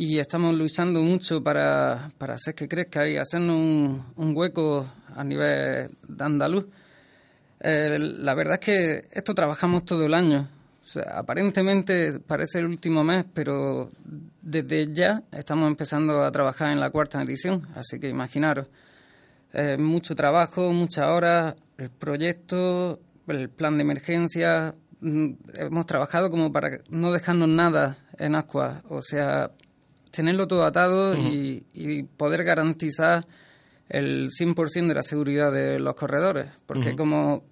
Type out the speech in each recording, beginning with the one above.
Y estamos luchando mucho para, para hacer que crezca y hacernos un, hueco a nivel de andaluz. Eh, la verdad es que esto trabajamos todo el año. aparentemente parece el último mes, pero desde ya estamos empezando a trabajar en la cuarta edición, así que imaginaros. Eh, mucho trabajo, muchas horas, el proyecto, el plan de emergencia. Mm, hemos trabajado como para no dejarnos nada en Ascua. O sea, tenerlo todo atado y, poder garantizar el 100% de la seguridad de los corredores, porque como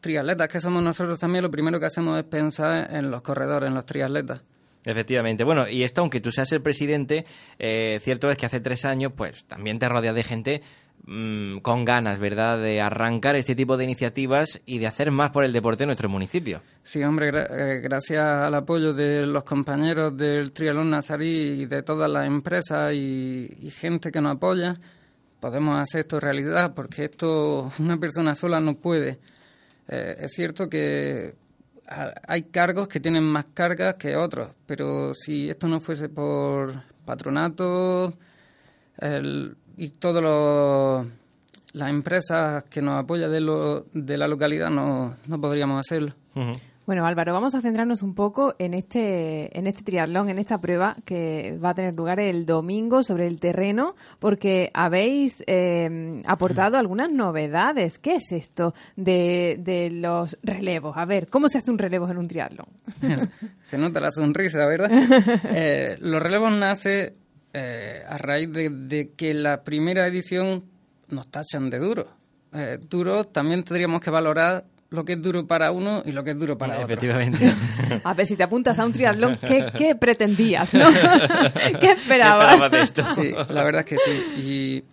triatletas que somos nosotros también, lo primero que hacemos es pensar en los corredores, en los triatletas. Efectivamente. Bueno, y esto, aunque tú seas el presidente, eh, cierto es que hace tres años, pues también te rodeas de gente Mm, con ganas, ¿verdad?, de arrancar este tipo de iniciativas y de hacer más por el deporte en nuestro municipio. Sí, hombre, eh, gracias al apoyo de los compañeros del Trialón Nazarí y de todas las empresas y, gente que nos apoya, podemos hacer esto realidad, porque esto una persona sola no puede. Eh, es cierto que hay cargos que tienen más cargas que otros, pero si esto no fuese por patronato, el, y todas las empresas que nos apoyan de, lo, de la localidad no, no podríamos hacerlo. Bueno, Álvaro, vamos a centrarnos un poco en este, en este triatlón, en esta prueba que va a tener lugar el domingo sobre el terreno, porque habéis eh, aportado algunas novedades. ¿Qué es esto de, de, los relevos? A ver, ¿cómo se hace un relevo en un triatlón? se nota la sonrisa, ¿verdad? eh, los relevos nace eh, a raíz de, que la primera edición nos tachan de duro. Eh, duro también tendríamos que valorar lo que es duro para uno y lo que es duro para otro. Efectivamente. A ver, si te apuntas a un triatlón, ¿qué, pretendías? ¿no? ¿Qué esperabas? Sí, la verdad es que sí.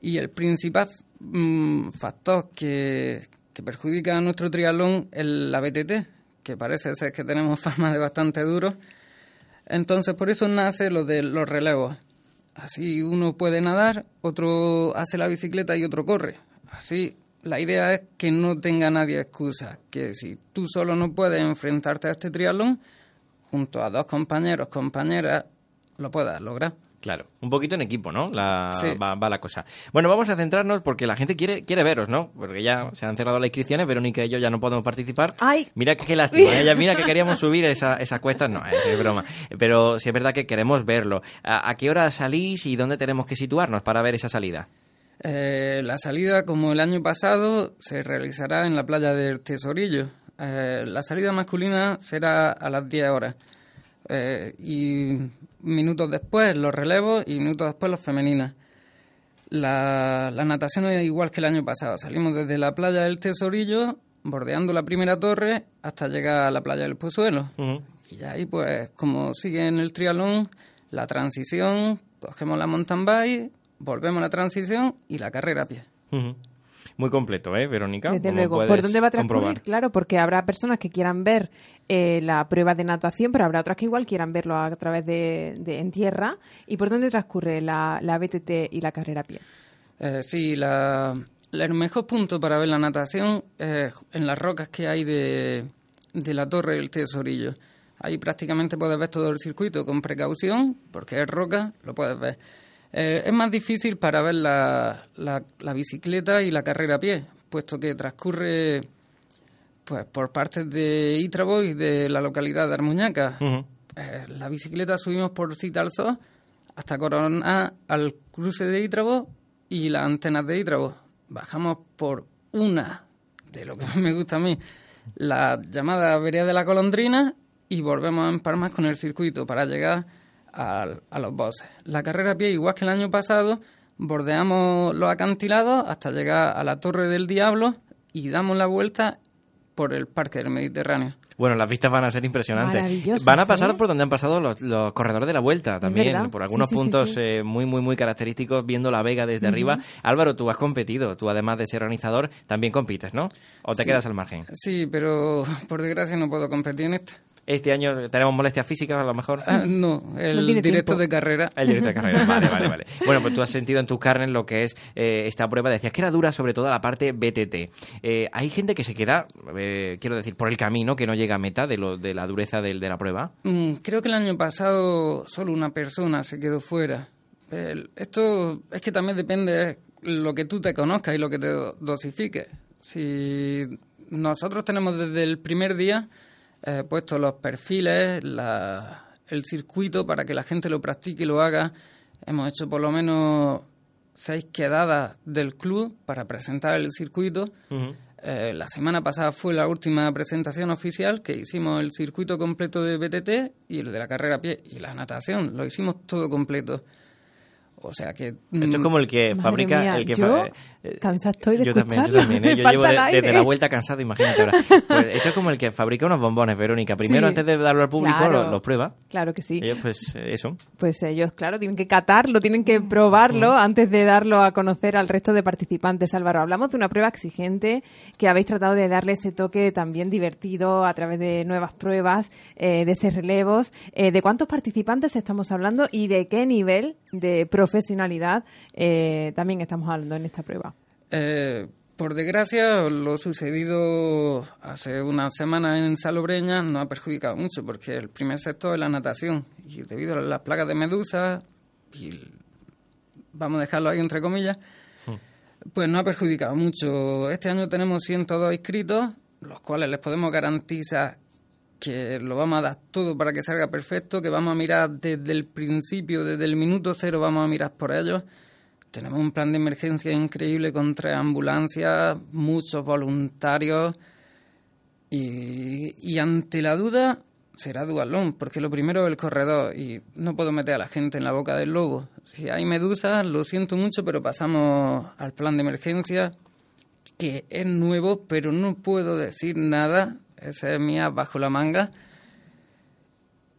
Y, y el principal mm, factor que, que perjudica a nuestro triatlón es la BTT, que parece ser que tenemos fama de bastante duro entonces, por eso nace lo de los relevos. Así uno puede nadar, otro hace la bicicleta y otro corre. Así, la idea es que no tenga nadie excusa, que si tú solo no puedes enfrentarte a este triatlón, junto a dos compañeros, compañeras, lo puedas lograr. Claro, un poquito en equipo, ¿no? La, va, la cosa. Bueno, vamos a centrarnos porque la gente quiere quiere veros, ¿no? Porque ya se han cerrado las inscripciones, Verónica y yo ya no podemos participar. ¡Ay! Mira qué lástima, ¿eh? mira que queríamos subir esa, esa cuesta, no, es broma. Pero sí es verdad que queremos verlo. ¿A, qué hora salís y dónde tenemos que situarnos para ver esa salida? Eh, la salida, como el año pasado, se realizará en la playa del Tesorillo. Eh, la salida masculina será a las 10 horas. Eh, y minutos después los relevos y minutos después los femeninas. La, natación es igual que el año pasado. Salimos desde la playa del Tesorillo, bordeando la primera torre, hasta llegar a la playa del Pozuelo. Y ya ahí, pues, como sigue en el triatlón, la transición, cogemos la mountain bike, volvemos a la transición y la carrera a pie muy completo, ¿eh, Verónica? Desde luego. ¿Por dónde va a transcurrir? Claro, porque habrá personas que quieran ver eh, la prueba de natación, pero habrá otras que igual quieran verlo a través de, en tierra. ¿Y por dónde transcurre la, la BTT y la carrera a pie? Eh, sí, la, el mejor punto para ver la natación es en las rocas que hay de, de la torre del tesorillo. Ahí prácticamente puedes ver todo el circuito con precaución, porque es roca, lo puedes ver. Eh, es más difícil para ver la, la, bicicleta y la carrera a pie, puesto que transcurre pues por partes de Itrabo y de la localidad de Armuñaca. Eh, la bicicleta subimos por Citalso hasta Corona al cruce de Itrabo y las antenas de Itrabo. Bajamos por una, de lo que más me gusta a mí, la llamada Vereda de la Colondrina y volvemos a empalmar con el circuito para llegar a, los bosses. La carrera a pie, igual que el año pasado, bordeamos los acantilados hasta llegar a la Torre del Diablo y damos la vuelta por el Parque del Mediterráneo. Bueno, las vistas van a ser impresionantes. Van a pasar ¿eh? por donde han pasado los, los corredores de la vuelta también, verdad. por algunos sí, sí, puntos sí. eh, muy, muy, muy característicos, viendo la Vega desde arriba. Álvaro, tú has competido, tú además de ser organizador, también compites, ¿no? ¿O te Sí. quedas al margen? Sí, pero por desgracia no puedo competir en esta. Este año tenemos molestias físicas, a lo mejor. Ah, no, el No directo tiempo. de carrera. El directo de carrera, vale, vale, vale. Bueno, pues tú has sentido en tus carnes lo que es eh, esta prueba. Decías que era dura, sobre todo la parte BTT. Eh, hay gente que se queda, eh, quiero decir, por el camino, que no llega a meta de, lo, de la dureza de la prueba. Mm, Creo que el año pasado solo una persona se quedó fuera. El- esto es que también depende lo que tú te conozcas y lo que te do- dosifiques. Si nosotros tenemos desde el primer día eh, puestos los perfiles, la- el circuito para que la gente lo practique y lo haga, hemos hecho por lo menos seis quedadas del club para presentar el circuito. Eh, la semana pasada fue la última presentación oficial que hicimos el circuito completo de BTT y el de la carrera a pie y la natación. Lo hicimos todo completo. O sea que... Esto es mm, como el que Madre fabrica... mía, el que yo fa- eh, cansada estoy de yo también, yo escucharlo. también, ¿eh? Yo falta llevo de- desde la vuelta cansado, imagínate ahora. Pues esto es como el que fabrica unos bombones, Verónica. Primero, Sí. antes de darlo al público, Claro. los lo prueba. Claro que sí. Ellos, pues, eh, eso. Pues ellos, claro, tienen que catarlo, tienen que probarlo antes de darlo a conocer al resto de participantes. Álvaro, hablamos de una prueba exigente que habéis tratado de darle ese toque también divertido a través de nuevas pruebas, eh, de ese relevos. Eh, ¿De cuántos participantes estamos hablando y de qué nivel de profesionalidad eh, también estamos hablando en esta prueba? Eh, por desgracia, lo sucedido hace una semana en Salobreña nos ha perjudicado mucho porque el primer sector es la natación y debido a las plagas de medusa y vamos a dejarlo ahí entre comillas, pues nos ha perjudicado mucho. Este año tenemos 102 inscritos, los cuales les podemos garantizar que lo vamos a dar todo para que salga perfecto, que vamos a mirar desde el principio, desde el minuto cero, vamos a mirar por ellos. Tenemos un plan de emergencia increíble con tres ambulancias, muchos voluntarios y, ante la duda será dualón, porque lo primero es el corredor y no puedo meter a la gente en la boca del lobo. Si hay medusas, lo siento mucho, pero pasamos al plan de emergencia, que es nuevo, pero no puedo decir nada, esa es mía bajo la manga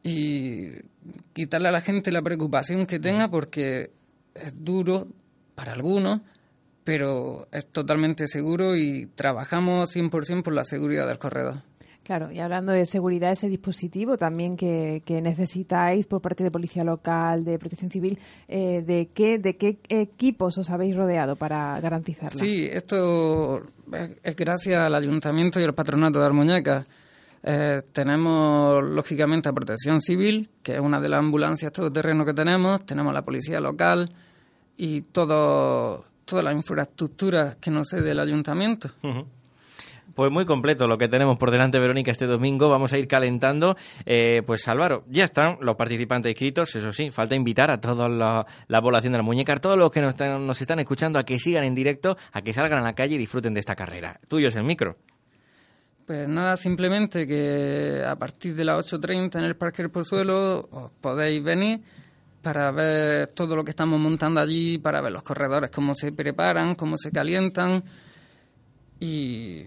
y quitarle a la gente la preocupación que tenga porque es duro para algunos, pero es totalmente seguro y trabajamos 100% por la seguridad del corredor. Claro, y hablando de seguridad, ese dispositivo también que, que necesitáis por parte de Policía Local, de Protección Civil, eh, ¿de, qué, ¿de qué equipos os habéis rodeado para garantizarla? Sí, esto es, gracias al Ayuntamiento y al Patronato de Almuñeca. Eh, tenemos, lógicamente, a Protección Civil, que es una de las ambulancias todoterreno que tenemos. Tenemos la Policía Local y todo, toda la infraestructura que nos cede el Ayuntamiento. Pues muy completo lo que tenemos por delante, Verónica, este domingo. Vamos a ir calentando. Eh, pues Álvaro, ya están los participantes inscritos. Eso sí, falta invitar a toda la, la población de la muñeca, a todos los que nos están, nos están escuchando, a que sigan en directo, a que salgan a la calle y disfruten de esta carrera. Tuyo es el micro. Pues nada, simplemente que a partir de las 8.30 en el Parque del Pozuelo os podéis venir para ver todo lo que estamos montando allí, para ver los corredores, cómo se preparan, cómo se calientan y,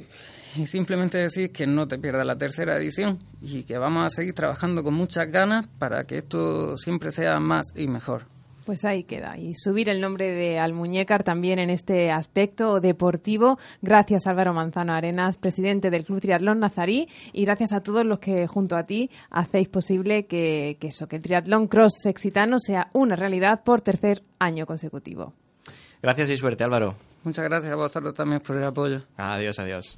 y simplemente decir que no te pierdas la tercera edición y que vamos a seguir trabajando con muchas ganas para que esto siempre sea más y mejor. Pues ahí queda. Y subir el nombre de Almuñécar también en este aspecto deportivo. Gracias Álvaro Manzano Arenas, presidente del Club Triatlón Nazarí. Y gracias a todos los que junto a ti hacéis posible que, que eso, que el triatlón cross sexitano sea una realidad por tercer año consecutivo. Gracias y suerte, Álvaro. Muchas gracias a vosotros también por el apoyo. Adiós, adiós.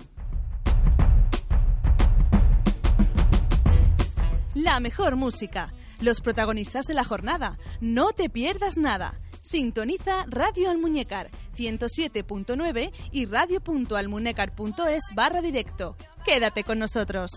La mejor música, los protagonistas de la jornada. No te pierdas nada. Sintoniza Radio Almuñécar 107.9 y radio.almuñécar.es barra directo. Quédate con nosotros.